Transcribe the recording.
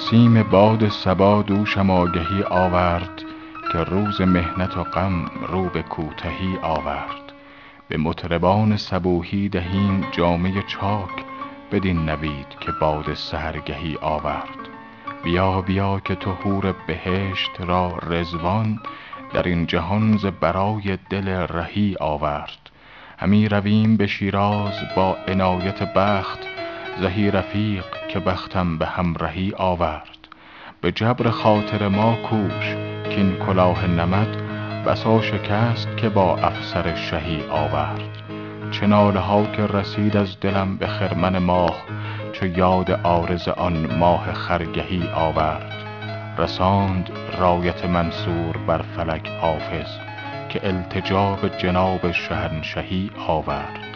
نسیم باد صبا دوشم آگهی آورد که روز محنت و غم رو به کوتهی آورد. به مطربان صبوحی دهیم جامه چاک بدین نوید که باد سحرگهی آورد. بیا بیا که تو حور بهشت را رضوان در این جهان ز برای دل رهی آورد. همی رویم به شیراز با عنایت بخت زهی رفیق که بختم به همرهی آورد. به جبر خاطر ما کوش کاین کلاه نمد بسا شکست که با افسر شهی آورد. چه ناله ها که رسید از دلم به خرمن ماه چو یاد عارض آن ماه خرگهی آورد. رساند رایت منصور بر فلک حافظ که التجا به جناب شهنشهی آورد.